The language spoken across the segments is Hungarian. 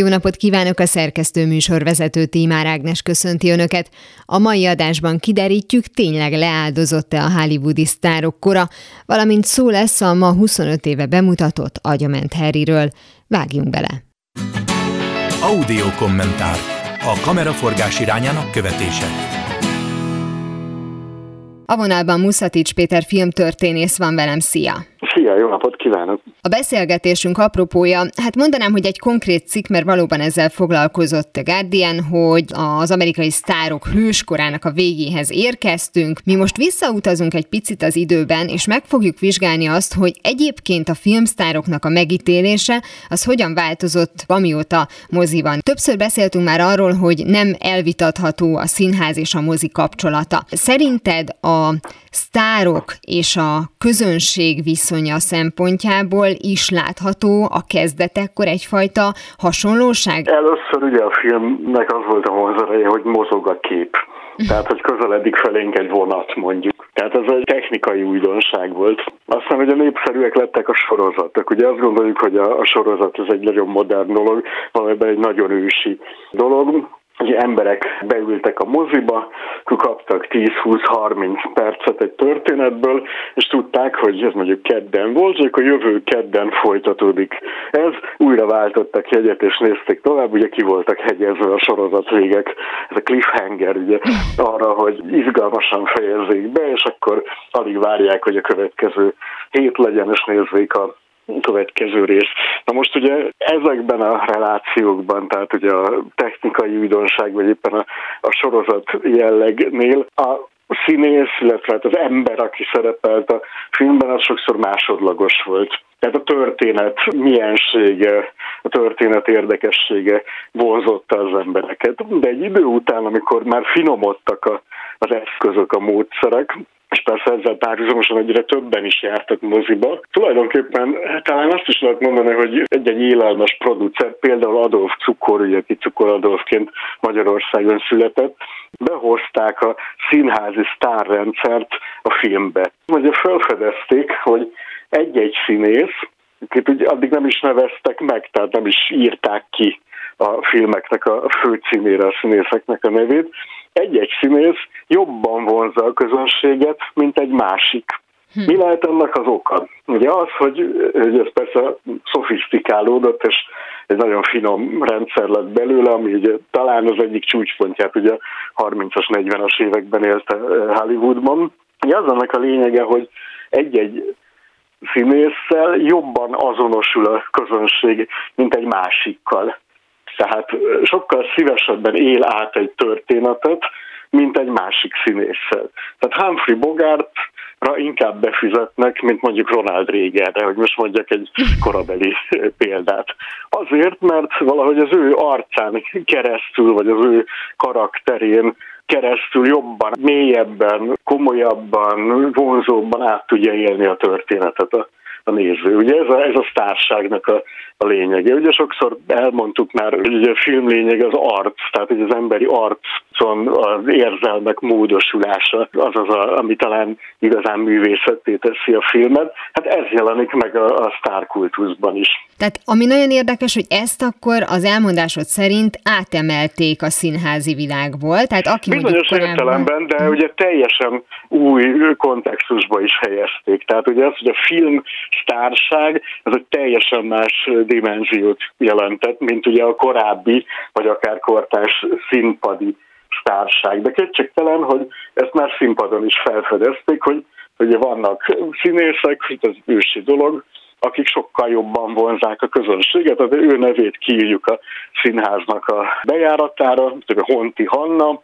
Jó napot kívánok a szerkesztő műsorvezető Tímár Ágnes köszönti Önöket. A mai adásban kiderítjük, tényleg leáldozott-e a hollywoodi sztárok kora, valamint szó lesz a ma 25 éve bemutatott Agyament Harryről. Vágjunk bele! Audio kommentár. A kameraforgás irányának követése. A vonalban Muszatics Péter filmtörténész van velem, szia! Szia, jó napot kívánok! A beszélgetésünk apropója, hát mondanám, hogy egy konkrét cikk, mert valóban ezzel foglalkozott a Guardian, hogy az amerikai sztárok hőskorának a végéhez érkeztünk. Mi most visszautazunk egy picit az időben, és meg fogjuk vizsgálni azt, hogy egyébként a filmsztároknak a megítélése az hogyan változott, amióta mozi van. Többször beszéltünk már arról, hogy nem elvitatható a színház és a mozi kapcsolata. Szerinted a sztárok és a közönség viszonya szempontjából is látható a kezdetekkor egyfajta hasonlóság? Először ugye a filmnek az volt a vonzereje, hogy mozog a kép. Tehát, hogy közeledik felénk egy vonat mondjuk. Tehát ez egy technikai újdonság volt. Aztán ugye népszerűek lettek a sorozatok. Ugye azt gondoljuk, hogy a, a sorozat ez egy nagyon modern dolog, valamiben egy nagyon ősi dolog hogy emberek beültek a moziba, kaptak 10-20-30 percet egy történetből, és tudták, hogy ez mondjuk kedden volt, hogy a jövő kedden folytatódik. Ez újra váltottak jegyet, és nézték tovább, ugye ki voltak hegyezve a sorozat végek, ez a cliffhanger, ugye arra, hogy izgalmasan fejezzék be, és akkor alig várják, hogy a következő hét legyen, és nézzék a következő rész. Na most ugye ezekben a relációkban, tehát ugye a technikai újdonság, vagy éppen a, a sorozat jellegnél a színész, illetve hát az ember, aki szerepelt a filmben, az sokszor másodlagos volt. Tehát a történet miensége, a történet érdekessége vonzotta az embereket. De egy idő után, amikor már finomodtak a, az eszközök, a módszerek, és persze ezzel párhuzamosan egyre többen is jártak moziba. Tulajdonképpen talán azt is lehet mondani, hogy egy-egy élelmes producer, például Adolf Cukor, ugye aki Cukor Adolfként Magyarországon született, behozták a színházi sztárrendszert a filmbe. Ugye felfedezték, hogy egy-egy színész, akit ugye addig nem is neveztek meg, tehát nem is írták ki a filmeknek a főcímére a színészeknek a nevét, egy-egy színész jobban vonza a közönséget, mint egy másik. Hm. Mi lehet ennek az oka? Ugye az, hogy, hogy ez persze szofisztikálódott, és egy nagyon finom rendszer lett belőle, ami ugye talán az egyik csúcspontját ugye 30-as, 40-as években élte eh, Hollywoodban. Ugye az annak a lényege, hogy egy-egy színésszel jobban azonosul a közönség, mint egy másikkal. Tehát sokkal szívesebben él át egy történetet, mint egy másik színésszel. Tehát Humphrey Bogartra inkább befizetnek, mint mondjuk Ronald Reaganre, hogy most mondjak egy korabeli példát. Azért, mert valahogy az ő arcán keresztül, vagy az ő karakterén keresztül jobban, mélyebben, komolyabban, vonzóbban át tudja élni a történetet a, néző. Ugye ez a, ez a sztárságnak a, a lényege. Ugye sokszor elmondtuk már, hogy a film lényeg az arc, tehát hogy az emberi arcon az érzelmek módosulása, az az, a, ami talán igazán művészetté teszi a filmet. Hát ez jelenik meg a, a sztárkultuszban is. Tehát ami nagyon érdekes, hogy ezt akkor az elmondásod szerint átemelték a színházi világból. Tehát aki Bizonyos korábban... értelemben, de ugye teljesen új kontextusba is helyezték. Tehát ugye az, hogy a film sztárság, az egy teljesen más dimenziót jelentett, mint ugye a korábbi, vagy akár kortás színpadi sztárság. De kétségtelen, hogy ezt már színpadon is felfedezték, hogy ugye vannak színészek, ez ősi dolog, akik sokkal jobban vonzák a közönséget, az ő nevét kiírjuk a színháznak a bejáratára, a Honti Hanna,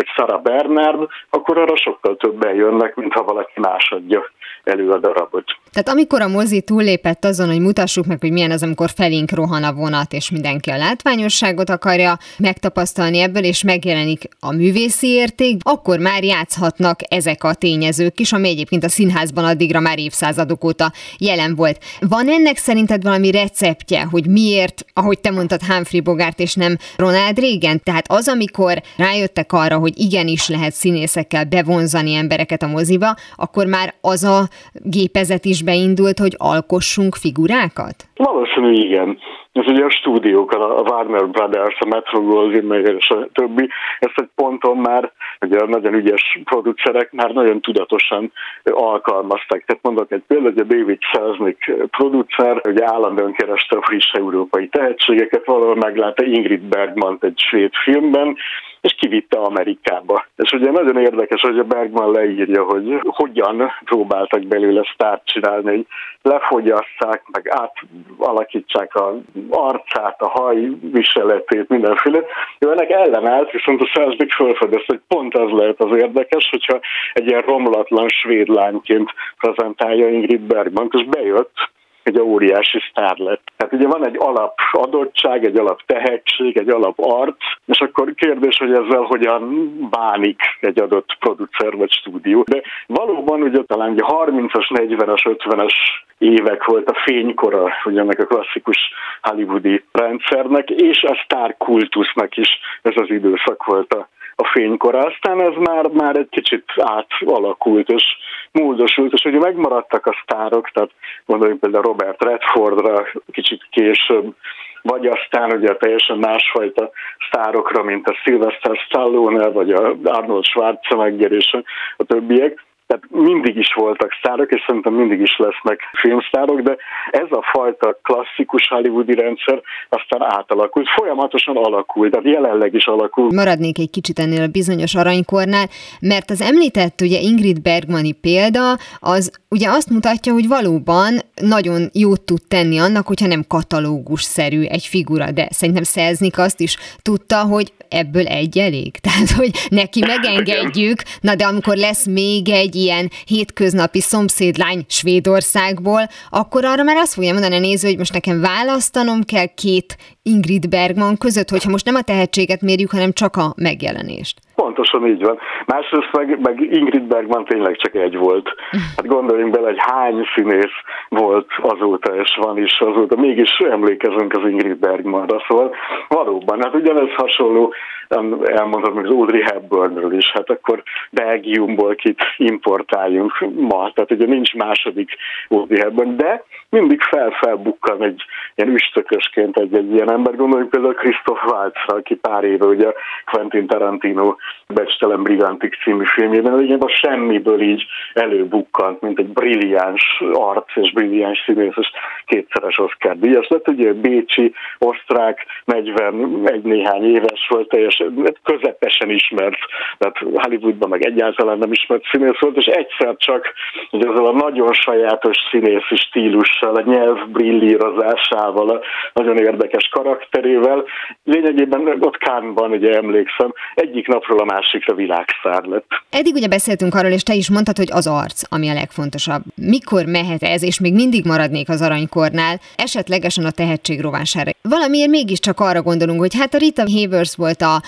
vagy Sarah Bernard, akkor arra sokkal többen jönnek, mint ha valaki más adja elő a darabot. Tehát amikor a mozi túllépett azon, hogy mutassuk meg, hogy milyen az, amikor felénk rohan a vonat, és mindenki a látványosságot akarja megtapasztalni ebből, és megjelenik a művészi érték, akkor már játszhatnak ezek a tényezők is, ami egyébként a színházban addigra már évszázadok óta jelen volt. Van ennek szerinted valami receptje, hogy miért, ahogy te mondtad, Humphrey Bogart és nem Ronald Reagan? Tehát az, amikor rájöttek arra, hogy igenis lehet színészekkel bevonzani embereket a moziba, akkor már az a gépezet is beindult, hogy alkossunk figurákat? Valószínű igen. Ez ugye a stúdiók, a Warner Brothers, a Metro Goldwyn és a többi, ezt egy ponton már, ugye a nagyon ügyes producerek már nagyon tudatosan alkalmazták. Tehát mondok egy példát, hogy a David Selznick producer, ugye állandóan kereste a friss európai tehetségeket, valahol meglátta Ingrid Bergman egy svéd filmben, és kivitte Amerikába. És ugye nagyon érdekes, hogy a Bergman leírja, hogy hogyan próbáltak belőle sztárt csinálni, hogy lefogyasszák, meg átalakítsák a arcát, a haj viseletét, mindenféle. Ő ennek ellenállt, viszont a Százdik felfedezte, hogy pont az lehet az érdekes, hogyha egy ilyen romlatlan svéd lányként prezentálja Ingrid Bergman, és bejött, egy óriási sztár lett. Tehát ugye van egy alap adottság, egy alap tehetség, egy alap arc, és akkor kérdés, hogy ezzel hogyan bánik egy adott producer vagy stúdió. De valóban ugye talán ugye 30-as, 40-as, 50-es évek volt a fénykora, ugye ennek a klasszikus hollywoodi rendszernek, és a sztár kultusznak is ez az időszak volt a a fénykora. Aztán ez már, már egy kicsit átalakult és módosult, és ugye megmaradtak a sztárok, tehát gondoljunk például Robert Redfordra kicsit később, vagy aztán ugye teljesen másfajta sztárokra, mint a Sylvester Stallone, vagy a Arnold Schwarzenegger és a többiek. Tehát mindig is voltak sztárok, és szerintem mindig is lesznek filmsztárok, de ez a fajta klasszikus hollywoodi rendszer aztán átalakult, folyamatosan alakult, tehát jelenleg is alakul. Maradnék egy kicsit ennél a bizonyos aranykornál, mert az említett ugye Ingrid Bergmani példa, az ugye azt mutatja, hogy valóban nagyon jót tud tenni annak, hogyha nem katalógusszerű egy figura, de szerintem Szelznik azt is tudta, hogy ebből egy elég. Tehát, hogy neki megengedjük, na de amikor lesz még egy ilyen hétköznapi szomszédlány Svédországból, akkor arra már azt fogja mondani a néző, hogy most nekem választanom kell két Ingrid Bergman között, hogyha most nem a tehetséget mérjük, hanem csak a megjelenést. Pontosan így van. Másrészt meg, meg Ingrid Bergman tényleg csak egy volt. Hát gondoljunk bele, hogy hány színész volt azóta, és van is azóta. Mégis emlékezünk az Ingrid Bergmanra, szóval valóban, hát ugyanez hasonló elmondhatom még az Audrey Hepburnről is, hát akkor Belgiumból kit importáljunk ma, tehát ugye nincs második Audrey Hepburn, de mindig fel-felbukkan egy ilyen üstökösként egy, egy ilyen ember. Gondoljunk például Christoph Waltzra, aki pár éve ugye Quentin Tarantino Becstelen Brigantik című filmjében, lényegében a semmiből így előbukkant, mint egy brilliáns arc és brilliáns színész, és kétszeres Oscar díjas lett. Ugye Bécsi, osztrák, 41 néhány éves volt, teljesen közepesen ismert, tehát Hollywoodban meg egyáltalán nem ismert színész volt, és egyszer csak hogy ezzel a nagyon sajátos színészi stílussal, a nyelv brillírozásával, a nagyon érdekes karakterével, lényegében ott Kánban, ugye emlékszem, egyik napról a másikra világszár lett. Eddig ugye beszéltünk arról, és te is mondtad, hogy az arc, ami a legfontosabb. Mikor mehet ez, és még mindig maradnék az aranykornál, esetlegesen a tehetség rovására. Valamiért mégiscsak arra gondolunk, hogy hát a Rita Havers volt a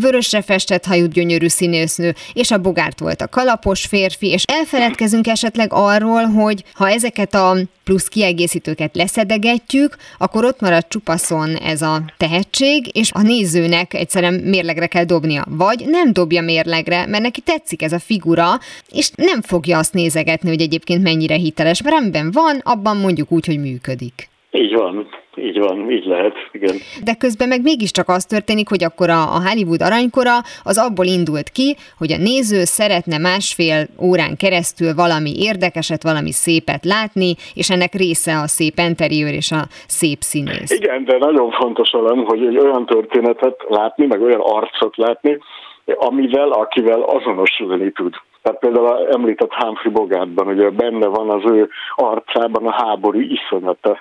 vörösre festett hajú gyönyörű színésznő, és a Bogárt volt a kalapos férfi, és elfeledkezünk esetleg arról, hogy ha ezeket a plusz kiegészítőket leszedegetjük, akkor ott marad csupaszon ez a tehetség, és a nézőnek egyszerűen mérlegre kell dobnia. Vagy nem dobja mérlegre, mert neki tetszik ez a figura, és nem fogja azt nézegetni, hogy egyébként mennyire hiteles, mert amiben van, abban mondjuk úgy, hogy működik. Így van. Így van, így lehet, igen. De közben meg mégiscsak az történik, hogy akkor a, a Hollywood aranykora az abból indult ki, hogy a néző szeretne másfél órán keresztül valami érdekeset, valami szépet látni, és ennek része a szép interiőr és a szép színész. Igen, de nagyon fontos velem, hogy egy olyan történetet látni, meg olyan arcot látni, amivel, akivel azonosulni tud. Tehát például említett Humphrey Bogartban, ugye benne van az ő arcában a háború iszonyata,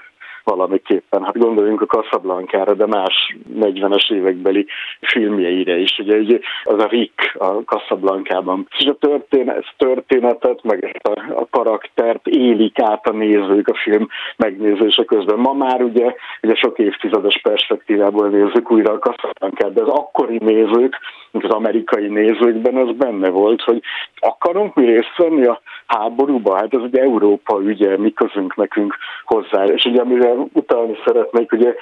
valamiképpen. Hát gondoljunk a Casablanca-ra, de más 40-es évekbeli filmjeire is. Ugye, ugye az a Rick a Casablanca-ban. És a történet, történetet, meg ezt a, a karaktert élik át a nézők a film megnézése közben. Ma már ugye, ugye sok évtizedes perspektívából nézzük újra a Casablanca, de az akkori nézők, az amerikai nézőkben az benne volt, hogy akarunk mi részt venni a háborúba? Hát ez egy Európa ügye, mi közünk nekünk hozzá. És ugye amire utalni szeretnék, ugye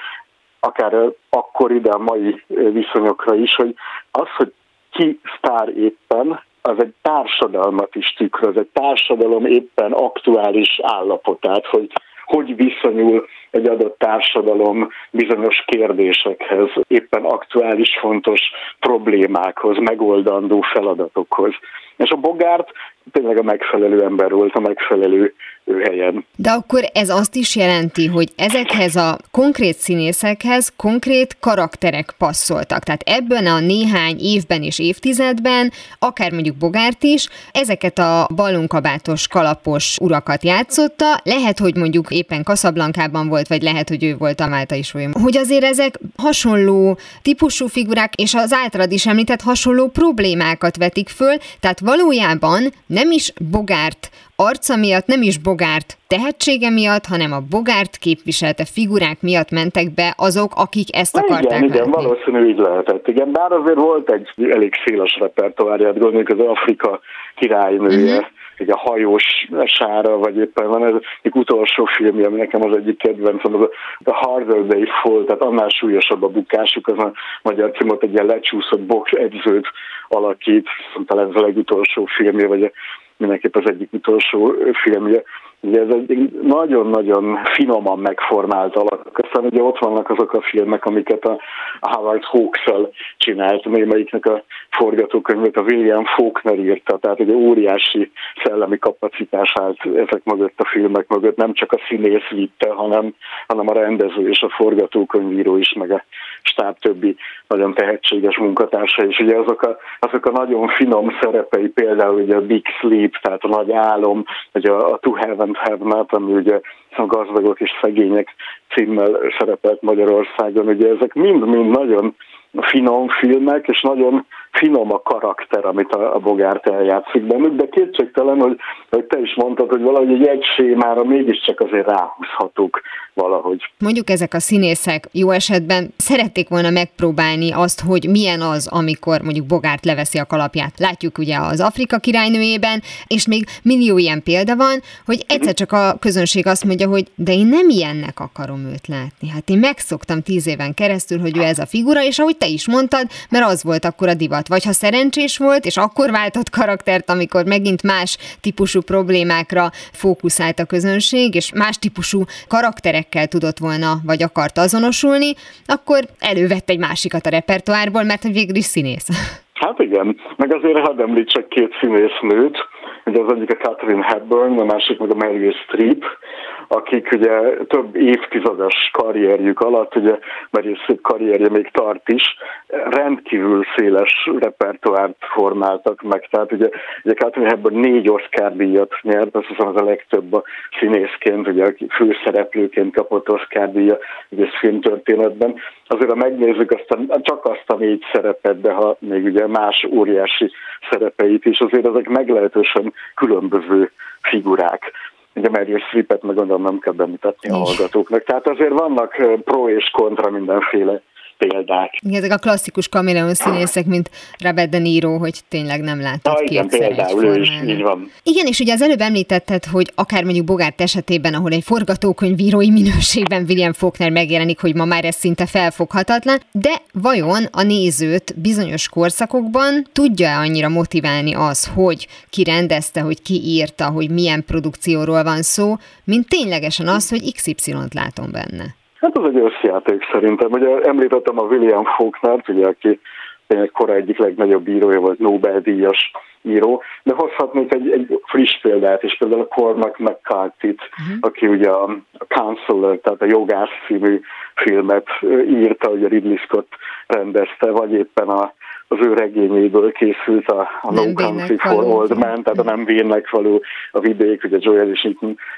akár akkor ide a mai viszonyokra is, hogy az, hogy ki sztár éppen, az egy társadalmat is tükröz, egy társadalom éppen aktuális állapotát, hogy hogy viszonyul egy adott társadalom bizonyos kérdésekhez, éppen aktuális fontos problémákhoz, megoldandó feladatokhoz. És a Bogárt tényleg a megfelelő ember volt, a megfelelő helyen. De akkor ez azt is jelenti, hogy ezekhez a konkrét színészekhez konkrét karakterek passzoltak. Tehát ebben a néhány évben és évtizedben, akár mondjuk Bogárt is, ezeket a ballonkabátos, kalapos urakat játszotta, lehet, hogy mondjuk éppen Kaszablankában volt, vagy lehet, hogy ő volt a Málta is folyam. Hogy azért ezek hasonló típusú figurák, és az általad is említett hasonló problémákat vetik föl, tehát valójában nem is Bogárt arca miatt, nem is Bogárt tehetsége miatt, hanem a Bogárt képviselte figurák miatt mentek be azok, akik ezt akarták Igen, igen, valószínű így lehetett. Igen, bár azért volt egy elég széles repertoárját, gondoljuk az Afrika királynője, uh-huh egy a hajós sára, vagy éppen van ez egy utolsó film, ami nekem az egyik kedvencem, az a Harder They Fall, tehát annál súlyosabb a bukásuk, az a magyar címot egy ilyen lecsúszott box edzőt alakít, talán ez a legutolsó filmje, vagy mindenképp az egyik utolsó filmje. Ugye ez egy nagyon-nagyon finoman megformált alak. Aztán ugye ott vannak azok a filmek, amiket a Howard Hawks-el csinált, melyiknek a forgatókönyvet a William Faulkner írta, tehát egy óriási szellemi kapacitás állt ezek mögött a filmek mögött, nem csak a színész vitte, hanem, hanem a rendező és a forgatókönyvíró is, meg a stáb többi nagyon tehetséges munkatársa, és ugye azok a, azok a nagyon finom szerepei, például ugye a Big Sleep, tehát a nagy álom, vagy a, a To Haven't Not, ami ugye a gazdagok és szegények címmel szerepelt Magyarországon, ugye ezek mind-mind nagyon finom filmek, és nagyon finom a karakter, amit a, a Bogárt eljátszik bennük, de kétségtelen, hogy, hogy te is mondtad, hogy valahogy egy egy sémára mégiscsak azért ráhúzhatók valahogy. Mondjuk ezek a színészek jó esetben szerették volna megpróbálni azt, hogy milyen az, amikor mondjuk Bogárt leveszi a kalapját. Látjuk ugye az Afrika királynőjében, és még millió ilyen példa van, hogy egyszer csak a közönség azt mondja, hogy de én nem ilyennek akarom őt látni. Hát én megszoktam tíz éven keresztül, hogy ő ez a figura, és ahogy te is mondtad, mert az volt akkor a divat. Vagy ha szerencsés volt, és akkor váltott karaktert, amikor megint más típusú problémákra fókuszált a közönség, és más típusú karakterek emberekkel tudott volna, vagy akart azonosulni, akkor elővette egy másikat a repertoárból, mert végül is színész. Hát igen, meg azért hadd említsek két színésznőt, ugye az egyik a Catherine Hepburn, a másik meg a Meryl Streep, akik ugye több évtizedes karrierjük alatt, ugye Meryl Streep karrierje még tart is, rendkívül széles repertoárt formáltak meg. Tehát ugye, ugye Catherine Hepburn négy Oscar díjat nyert, azt hiszem az a legtöbb a színészként, ugye főszereplőként kapott Oscar díja ugye filmtörténetben. Azért ha megnézzük azt csak azt a négy szerepet, de ha még ugye más óriási szerepeit is, azért ezek meglehetősen különböző figurák ugye Meryl Streepet meg gondolom nem kell bemutatni a hallgatóknak. Tehát azért vannak pro és kontra mindenféle példák. Igen, ezek a klasszikus kameleon színészek, mint Robert De Niro, hogy tényleg nem látod ah, igen, például ő is, így van. Igen, és ugye az előbb említetted, hogy akár mondjuk Bogárt esetében, ahol egy forgatókönyvírói minőségben William Faulkner megjelenik, hogy ma már ez szinte felfoghatatlan, de vajon a nézőt bizonyos korszakokban tudja-e annyira motiválni az, hogy ki rendezte, hogy ki írta, hogy milyen produkcióról van szó, mint ténylegesen az, hogy XY-t látom benne? Hát az egy összjáték szerintem. Ugye említettem a William Faulkner-t, ugye, aki kora egyik legnagyobb írója volt, Nobel-díjas író, de hozhatnék egy, egy friss példát is, például a Cormac McCarthy-t, uh-huh. aki ugye a, a Counselor, tehát a jogász című filmet írta, ugye Ridley Scott rendezte, vagy éppen a az ő regényéből készült a, a No Country for Old Men, tehát a nem vénnek való a vidék, ugye Joel és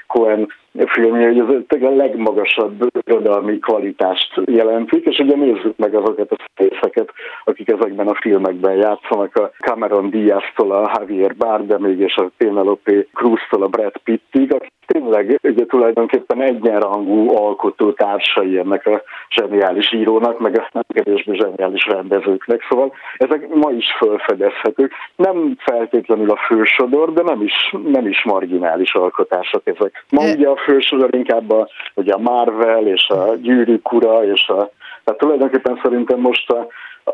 Cohen filmje, hogy ez a legmagasabb irodalmi kvalitást jelentik, és ugye nézzük meg azokat a színészeket, akik ezekben a filmekben játszanak, a Cameron Diaz-tól a Javier Bardemig és a Penelope Cruz-tól a Brad Pittig, akik tényleg ugye tulajdonképpen egyenrangú alkotó társai ennek a zseniális írónak, meg a nem kevésbé zseniális rendezőknek, szóval ezek ma is felfedezhetők. Nem feltétlenül a fősodor, de nem is, nem is marginális alkotások ezek. Ma ugye a fősodor inkább a, ugye a Marvel és a Gyűrűk ura, és a, tehát tulajdonképpen szerintem most a,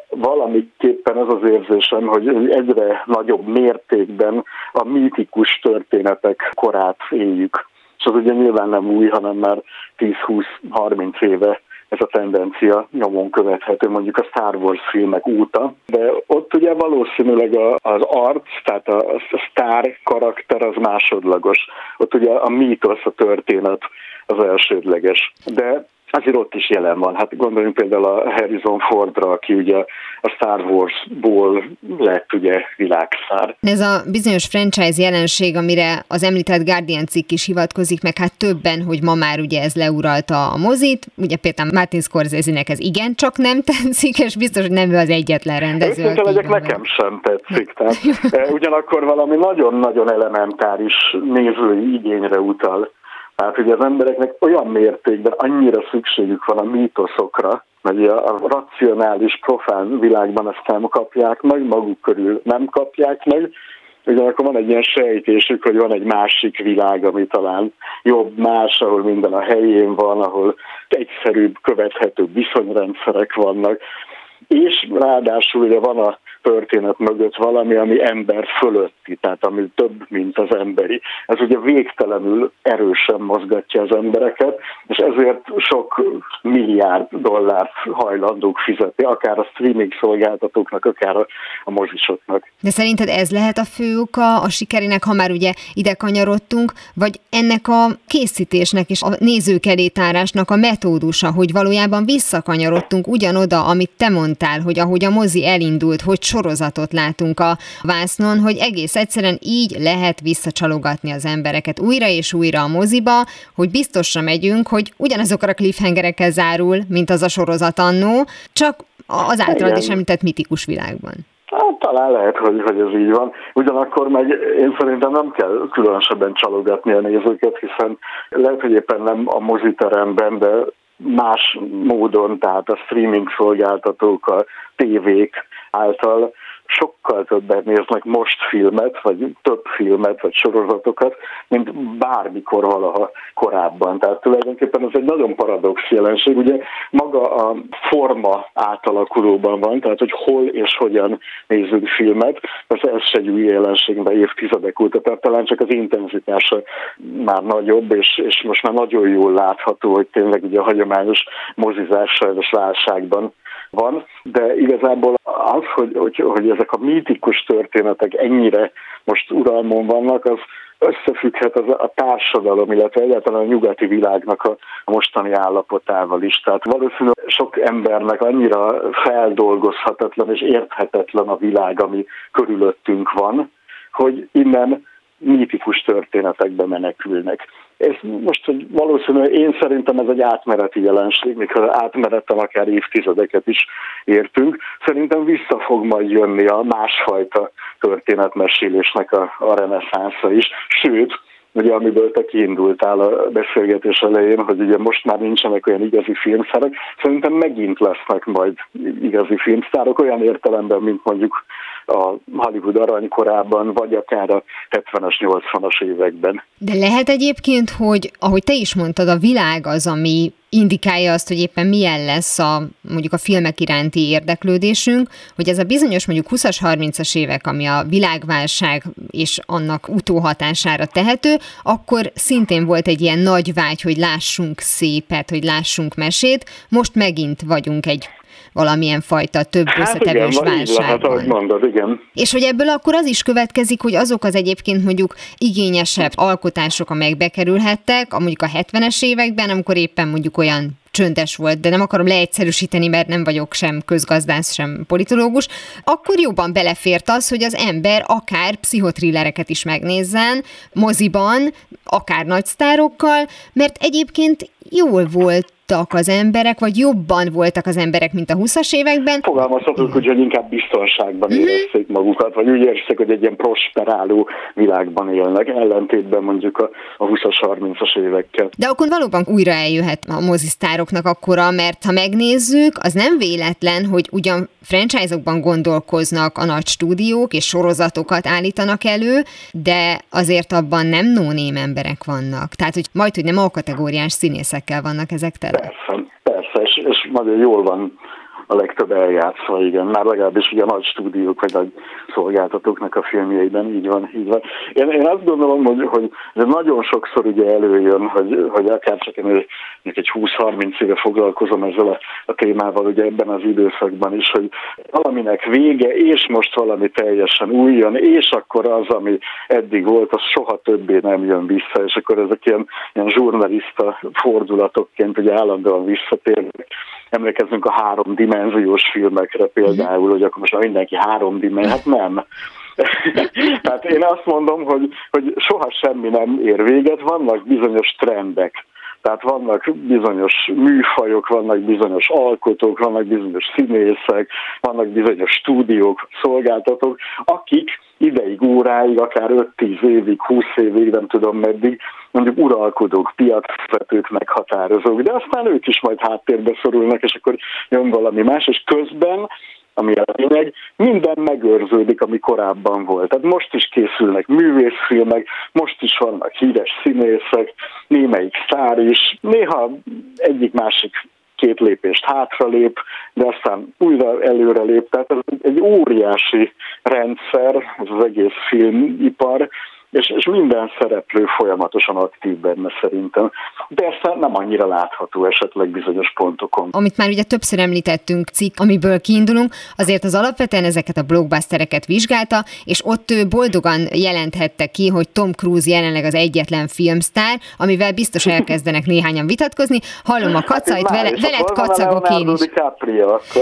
valamiképpen az az érzésem, hogy egyre nagyobb mértékben a mítikus történetek korát éljük. És az ugye nyilván nem új, hanem már 10-20-30 éve ez a tendencia nyomon követhető mondjuk a Star Wars filmek óta, de ott ugye valószínűleg az arc, tehát a, sztár karakter az másodlagos. Ott ugye a mítosz, a történet az elsődleges. De azért ott is jelen van. Hát gondoljunk például a Harrison Fordra, aki ugye a Star Wars-ból lett ugye világszár. Ez a bizonyos franchise jelenség, amire az említett Guardian cikk is hivatkozik, meg hát többen, hogy ma már ugye ez leuralta a mozit. Ugye például Martin Scorsese-nek ez igen csak nem tetszik, és biztos, hogy nem ő az egyetlen rendező. Őszintén legyek, nekem sem tetszik. Tehát, eh, ugyanakkor valami nagyon-nagyon elementáris nézői igényre utal tehát, hogy az embereknek olyan mértékben annyira szükségük van a mítoszokra, hogy a racionális, profán világban ezt nem kapják meg, maguk körül nem kapják meg, ugyanakkor van egy ilyen sejtésük, hogy van egy másik világ, ami talán jobb, más, ahol minden a helyén van, ahol egyszerűbb, követhető viszonyrendszerek vannak, és ráadásul ugye van a történet mögött valami, ami ember fölötti, tehát ami több, mint az emberi. Ez ugye végtelenül erősen mozgatja az embereket, és ezért sok milliárd dollárt hajlandók fizetni, akár a streaming szolgáltatóknak, akár a, a mozisoknak. De szerinted ez lehet a fő oka a sikerének, ha már ugye ide kanyarodtunk, vagy ennek a készítésnek és a nézőkerétárásnak a metódusa, hogy valójában visszakanyarodtunk ugyanoda, amit te mondtál, hogy ahogy a mozi elindult, hogy sorozatot látunk a vásznon, hogy egész egyszerűen így lehet visszacsalogatni az embereket újra és újra a moziba, hogy biztosra megyünk, hogy ugyanazokkal a cliffhangerekkel zárul, mint az a sorozat annó, csak az általad is említett mitikus világban. Hát, talán lehet, hogy, hogy ez így van. Ugyanakkor meg én szerintem nem kell különösebben csalogatni a nézőket, hiszen lehet, hogy éppen nem a moziteremben, de más módon, tehát a streaming szolgáltatók, a tévék által sokkal többet néznek most filmet, vagy több filmet, vagy sorozatokat, mint bármikor valaha korábban. Tehát tulajdonképpen ez egy nagyon paradox jelenség. Ugye maga a forma átalakulóban van, tehát hogy hol és hogyan nézünk filmet, ez, ez se egy új jelenség, de évtizedek óta, tehát talán csak az intenzitása már nagyobb, és, és most már nagyon jól látható, hogy tényleg ugye a hagyományos mozizás sajnos válságban van, de igazából az, hogy, hogy, hogy ezek a mítikus történetek ennyire most uralmon vannak, az összefügghet az a társadalom, illetve egyáltalán a nyugati világnak a mostani állapotával is. Tehát valószínűleg sok embernek annyira feldolgozhatatlan és érthetetlen a világ, ami körülöttünk van, hogy innen mítikus történetekbe menekülnek. Ez most, hogy valószínűleg én szerintem ez egy átmeneti jelenség, mikor átmenetem akár évtizedeket is értünk. Szerintem vissza fog majd jönni a másfajta történetmesélésnek a, a reneszánsza is. Sőt, ugye amiből te kiindultál a beszélgetés elején, hogy ugye most már nincsenek olyan igazi filmszárok, szerintem megint lesznek majd igazi filmszárok, olyan értelemben, mint mondjuk a Hollywood aranykorában, vagy akár a 70-es, 80-as években. De lehet egyébként, hogy ahogy te is mondtad, a világ az, ami indikálja azt, hogy éppen milyen lesz a mondjuk a filmek iránti érdeklődésünk, hogy ez a bizonyos mondjuk 20-as, 30-as évek, ami a világválság és annak utóhatására tehető, akkor szintén volt egy ilyen nagy vágy, hogy lássunk szépet, hogy lássunk mesét, most megint vagyunk egy valamilyen fajta több hát összetevős igen, válságban. Lehet, mondod, igen. És hogy ebből akkor az is következik, hogy azok az egyébként mondjuk igényesebb alkotások, amelyek bekerülhettek, a mondjuk a 70-es években, amikor éppen mondjuk olyan csöndes volt, de nem akarom leegyszerűsíteni, mert nem vagyok sem közgazdász, sem politológus, akkor jobban belefért az, hogy az ember akár pszichotrillereket is megnézzen, moziban, akár nagy sztárokkal, mert egyébként jól volt voltak az emberek, vagy jobban voltak az emberek, mint a 20-as években. Fogalmazhatunk, hogy inkább biztonságban mm-hmm. érezték magukat, vagy úgy érezték, hogy egy ilyen prosperáló világban élnek, ellentétben mondjuk a, a 20-as, 30-as évekkel. De akkor valóban újra eljöhet a mozisztároknak akkora, mert ha megnézzük, az nem véletlen, hogy ugyan franchise-okban gondolkoznak a nagy stúdiók, és sorozatokat állítanak elő, de azért abban nem no emberek vannak. Tehát, hogy majd, hogy nem a kategóriás színészekkel vannak ezek tele. Persze, persze, és, és nagyon jól van a legtöbb eljátszva, igen. Már legalábbis ugye a nagy stúdiók vagy nagy szolgáltatóknak a filmjeiben, így van, így van. Én, én azt gondolom, hogy, hogy nagyon sokszor ugye előjön, hogy, hogy akár csak én egy 20-30 éve foglalkozom ezzel a, a témával ugye ebben az időszakban is, hogy valaminek vége, és most valami teljesen új jön, és akkor az, ami eddig volt, az soha többé nem jön vissza, és akkor ezek ilyen, ilyen zsurnalista fordulatokként ugye állandóan visszatérnek emlékezzünk a háromdimenziós filmekre például, hogy akkor most mindenki háromdimenziós, hát nem. Tehát én azt mondom, hogy, hogy soha semmi nem ér véget, vannak bizonyos trendek. Tehát vannak bizonyos műfajok, vannak bizonyos alkotók, vannak bizonyos színészek, vannak bizonyos stúdiók, szolgáltatók, akik óráig, akár 5-10 évig, 20 évig, nem tudom meddig, mondjuk uralkodók, piacvetők, meghatározók, de aztán ők is majd háttérbe szorulnak, és akkor jön valami más, és közben ami a lényeg, minden megőrződik, ami korábban volt. Tehát most is készülnek művészfilmek, most is vannak híres színészek, némelyik szár is, néha egyik-másik két lépést hátralép, de aztán újra előre lép. Tehát ez egy óriási rendszer, ez az egész filmipar, és, és minden szereplő folyamatosan aktív benne szerintem. Persze nem annyira látható esetleg bizonyos pontokon. Amit már ugye többször említettünk cikk, amiből kiindulunk, azért az alapvetően ezeket a blockbustereket vizsgálta, és ott ő boldogan jelenthette ki, hogy Tom Cruise jelenleg az egyetlen filmsztár, amivel biztos elkezdenek néhányan vitatkozni. Hallom a hát kacait, hát vele, veled kacagok én is.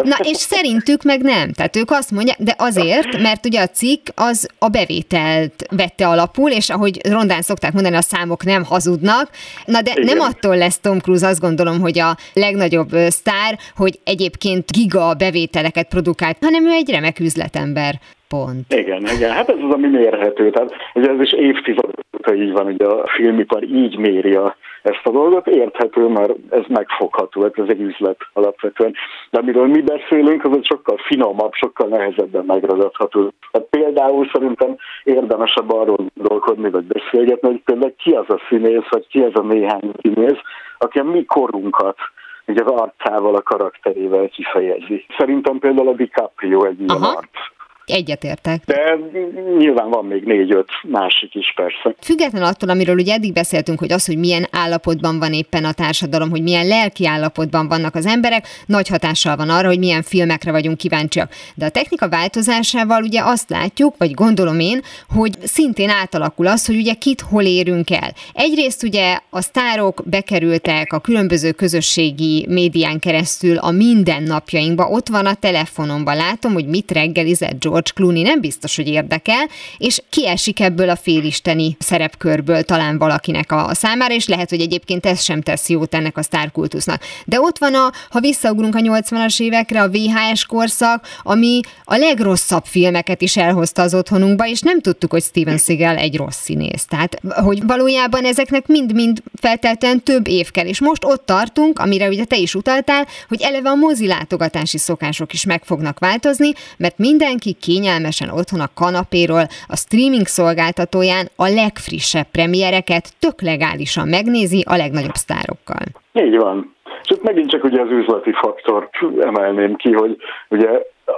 Na, és szerintük meg nem. Tehát ők azt mondják, de azért, mert ugye a cikk az a bevételt vette alapul, alapul, és ahogy rondán szokták mondani, a számok nem hazudnak. Na de Igen. nem attól lesz Tom Cruise, azt gondolom, hogy a legnagyobb sztár, hogy egyébként giga bevételeket produkált, hanem ő egy remek üzletember. Pont. Igen, igen, hát ez az, ami mérhető. Tehát ugye ez is évtizedek óta így van, hogy a filmipar így méri a ezt a dolgot. Érthető, mert ez megfogható, hát ez egy üzlet alapvetően. De amiről mi beszélünk, az egy sokkal finomabb, sokkal nehezebben megragadható. Hát például szerintem érdemesebb arról gondolkodni, vagy beszélgetni, hogy például ki az a színész, vagy ki az a néhány színész, aki a mi korunkat így az arcával, a karakterével kifejezi. Szerintem például a DiCaprio egy ilyen Aha. arc. Egyetértek. De nyilván van még négy-öt másik is persze. Független attól, amiről ugye eddig beszéltünk, hogy az, hogy milyen állapotban van éppen a társadalom, hogy milyen lelki állapotban vannak az emberek, nagy hatással van arra, hogy milyen filmekre vagyunk kíváncsiak. De a technika változásával ugye azt látjuk, vagy gondolom én, hogy szintén átalakul az, hogy ugye kit hol érünk el. Egyrészt ugye a sztárok bekerültek a különböző közösségi médián keresztül a mindennapjainkba, ott van a telefonomban, látom, hogy mit reggelizett George Clooney nem biztos, hogy érdekel, és kiesik ebből a félisteni szerepkörből talán valakinek a számára, és lehet, hogy egyébként ez sem tesz jót ennek a sztárkultusznak. De ott van a, ha visszaugrunk a 80-as évekre, a VHS korszak, ami a legrosszabb filmeket is elhozta az otthonunkba, és nem tudtuk, hogy Steven Seagal egy rossz színész. Tehát, hogy valójában ezeknek mind-mind feltelten több év kell, és most ott tartunk, amire ugye te is utaltál, hogy eleve a mozi látogatási szokások is meg fognak változni, mert mindenki kényelmesen otthon a kanapéról, a streaming szolgáltatóján a legfrissebb premiereket tök legálisan megnézi a legnagyobb sztárokkal. Így van. És itt megint csak ugye az üzleti faktort emelném ki, hogy ugye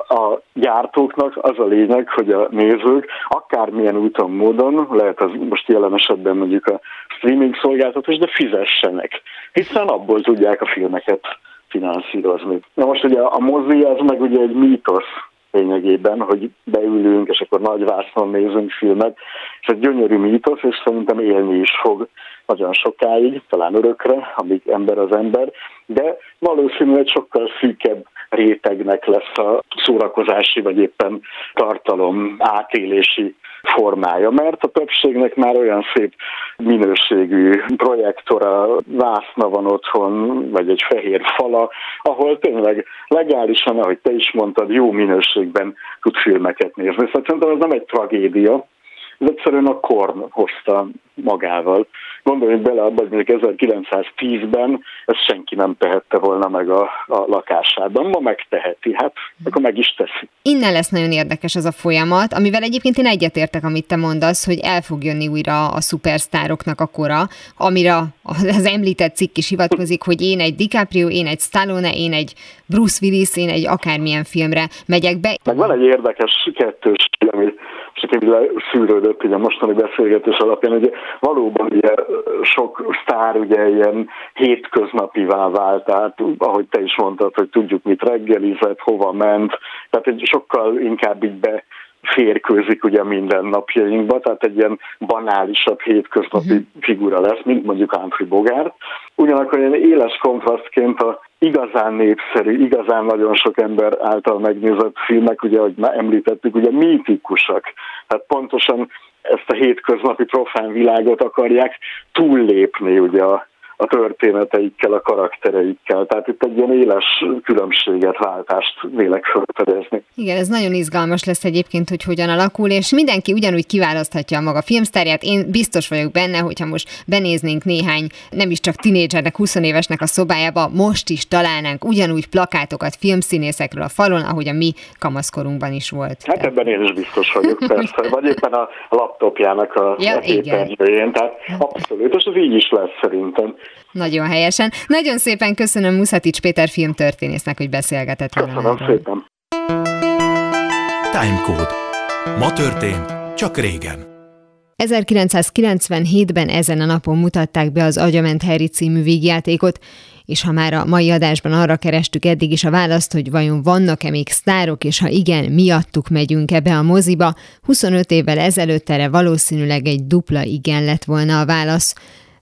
a gyártóknak az a lényeg, hogy a nézők akármilyen úton, módon, lehet az most jelen esetben mondjuk a streaming szolgáltatás, de fizessenek, hiszen abból tudják a filmeket finanszírozni. Na most ugye a mozi az meg ugye egy mítosz, lényegében, hogy beülünk, és akkor nagy vászon nézünk filmet, és egy gyönyörű mítosz, és szerintem élni is fog. nagyon sokáig, talán örökre, amíg ember az ember, de valószínűleg sokkal szűkebb rétegnek lesz a szórakozási vagy éppen tartalom átélési formája, mert a többségnek már olyan szép minőségű projektora, vászna van otthon, vagy egy fehér fala, ahol tényleg legálisan, ahogy te is mondtad, jó minőségben tud filmeket nézni. Szóval szerintem ez nem egy tragédia, ez egyszerűen a korn hozta magával. Gondoljunk bele abban, hogy 1910-ben ezt senki nem tehette volna meg a, a lakásában. Ma megteheti, hát akkor meg is teszi. Innen lesz nagyon érdekes ez a folyamat, amivel egyébként én egyetértek, amit te mondasz, hogy el fog jönni újra a szupersztároknak a kora, amire az említett cikk is hivatkozik, hogy én egy DiCaprio, én egy Stallone, én egy Bruce Willis, én egy akármilyen filmre megyek be. Meg van egy érdekes kettős, ami csak így szűrődött ugye a mostani beszélgetés alapján, hogy valóban ugye sok sztár ugye ilyen hétköznapivá vált, tehát ahogy te is mondtad, hogy tudjuk mit reggelizett, hova ment, tehát egy sokkal inkább így be férkőzik ugye minden napjainkba, tehát egy ilyen banálisabb hétköznapi uh-huh. figura lesz, mint mondjuk Humphrey Bogart. Ugyanakkor ilyen éles kontrasztként a igazán népszerű, igazán nagyon sok ember által megnézett filmek, ugye, ahogy már említettük, ugye mítikusak. Tehát pontosan ezt a hétköznapi profán világot akarják túllépni ugye a a történeteikkel, a karaktereikkel. Tehát itt egy ilyen éles különbséget, váltást vélek felfedezni. Igen, ez nagyon izgalmas lesz egyébként, hogy hogyan alakul, és mindenki ugyanúgy kiválaszthatja a maga filmsztárját. Én biztos vagyok benne, hogyha most benéznénk néhány, nem is csak tinédzsernek, 20 évesnek a szobájába, most is találnánk ugyanúgy plakátokat filmszínészekről a falon, ahogy a mi kamaszkorunkban is volt. Hát ebben én is biztos vagyok, persze. Vagy éppen a laptopjának a, ja, a képernyőjén. Tehát abszolút, és az így is lesz szerintem. Nagyon helyesen. Nagyon szépen köszönöm Muszatics Péter filmtörténésznek, hogy beszélgetett velem. Köszönöm szépen. Timecode. Ma történt, csak régen. 1997-ben ezen a napon mutatták be az Agyament Harry című vígjátékot, és ha már a mai adásban arra kerestük eddig is a választ, hogy vajon vannak-e még sztárok, és ha igen, miattuk megyünk ebbe a moziba, 25 évvel ezelőtt erre valószínűleg egy dupla igen lett volna a válasz.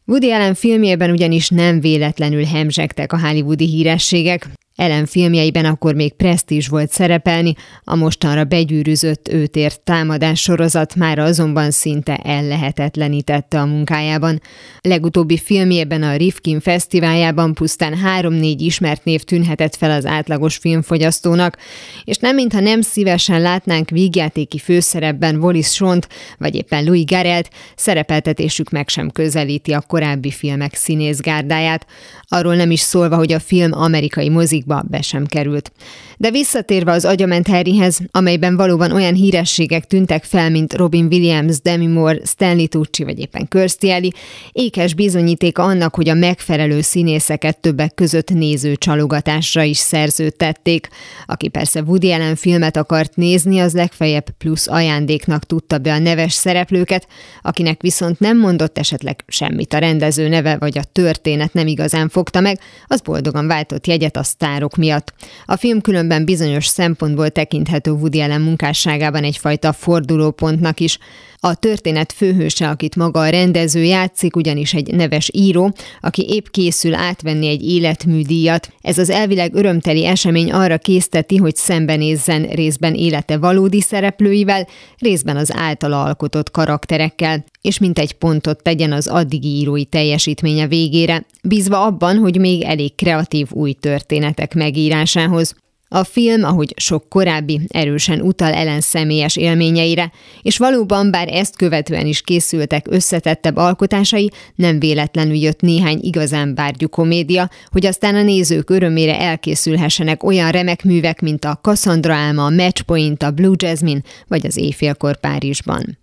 Woody Allen filmjében ugyanis nem véletlenül hemzsegtek a hollywoodi hírességek, ellen filmjeiben akkor még presztízs volt szerepelni, a mostanra begyűrűzött őt ért támadás sorozat már azonban szinte ellehetetlenítette a munkájában. Legutóbbi filmjében a Rifkin fesztiváljában pusztán három-négy ismert név tűnhetett fel az átlagos filmfogyasztónak, és nem mintha nem szívesen látnánk vígjátéki főszerepben Wallis Sont, vagy éppen Louis Garrelt, szerepeltetésük meg sem közelíti a korábbi filmek színészgárdáját, arról nem is szólva, hogy a film amerikai mozik mozikba be sem került. De visszatérve az agyament Harryhez, amelyben valóban olyan hírességek tűntek fel, mint Robin Williams, Demi Moore, Stanley Tucci vagy éppen Kirstie Alley, ékes bizonyítéka annak, hogy a megfelelő színészeket többek között néző csalogatásra is szerződtették. Aki persze Woody Allen filmet akart nézni, az legfeljebb plusz ajándéknak tudta be a neves szereplőket, akinek viszont nem mondott esetleg semmit a rendező neve vagy a történet nem igazán fogta meg, az boldogan váltott jegyet a sztárok miatt. A film különben bizonyos szempontból tekinthető Woody Allen munkásságában egyfajta fordulópontnak is. A történet főhőse, akit maga a rendező játszik, ugyanis egy neves író, aki épp készül átvenni egy életműdíjat. Ez az elvileg örömteli esemény arra készteti, hogy szembenézzen részben élete valódi szereplőivel, részben az általa alkotott karakterekkel, és mint egy pontot tegyen az addigi írói teljesítménye végére, bízva abban, hogy még elég kreatív új történetek megírásához. A film, ahogy sok korábbi, erősen utal Ellen személyes élményeire, és valóban bár ezt követően is készültek összetettebb alkotásai, nem véletlenül jött néhány igazán bárgyú komédia, hogy aztán a nézők örömére elkészülhessenek olyan remek művek, mint a Cassandra álma, a Matchpoint, a Blue Jasmine vagy az Éjfélkor Párizsban.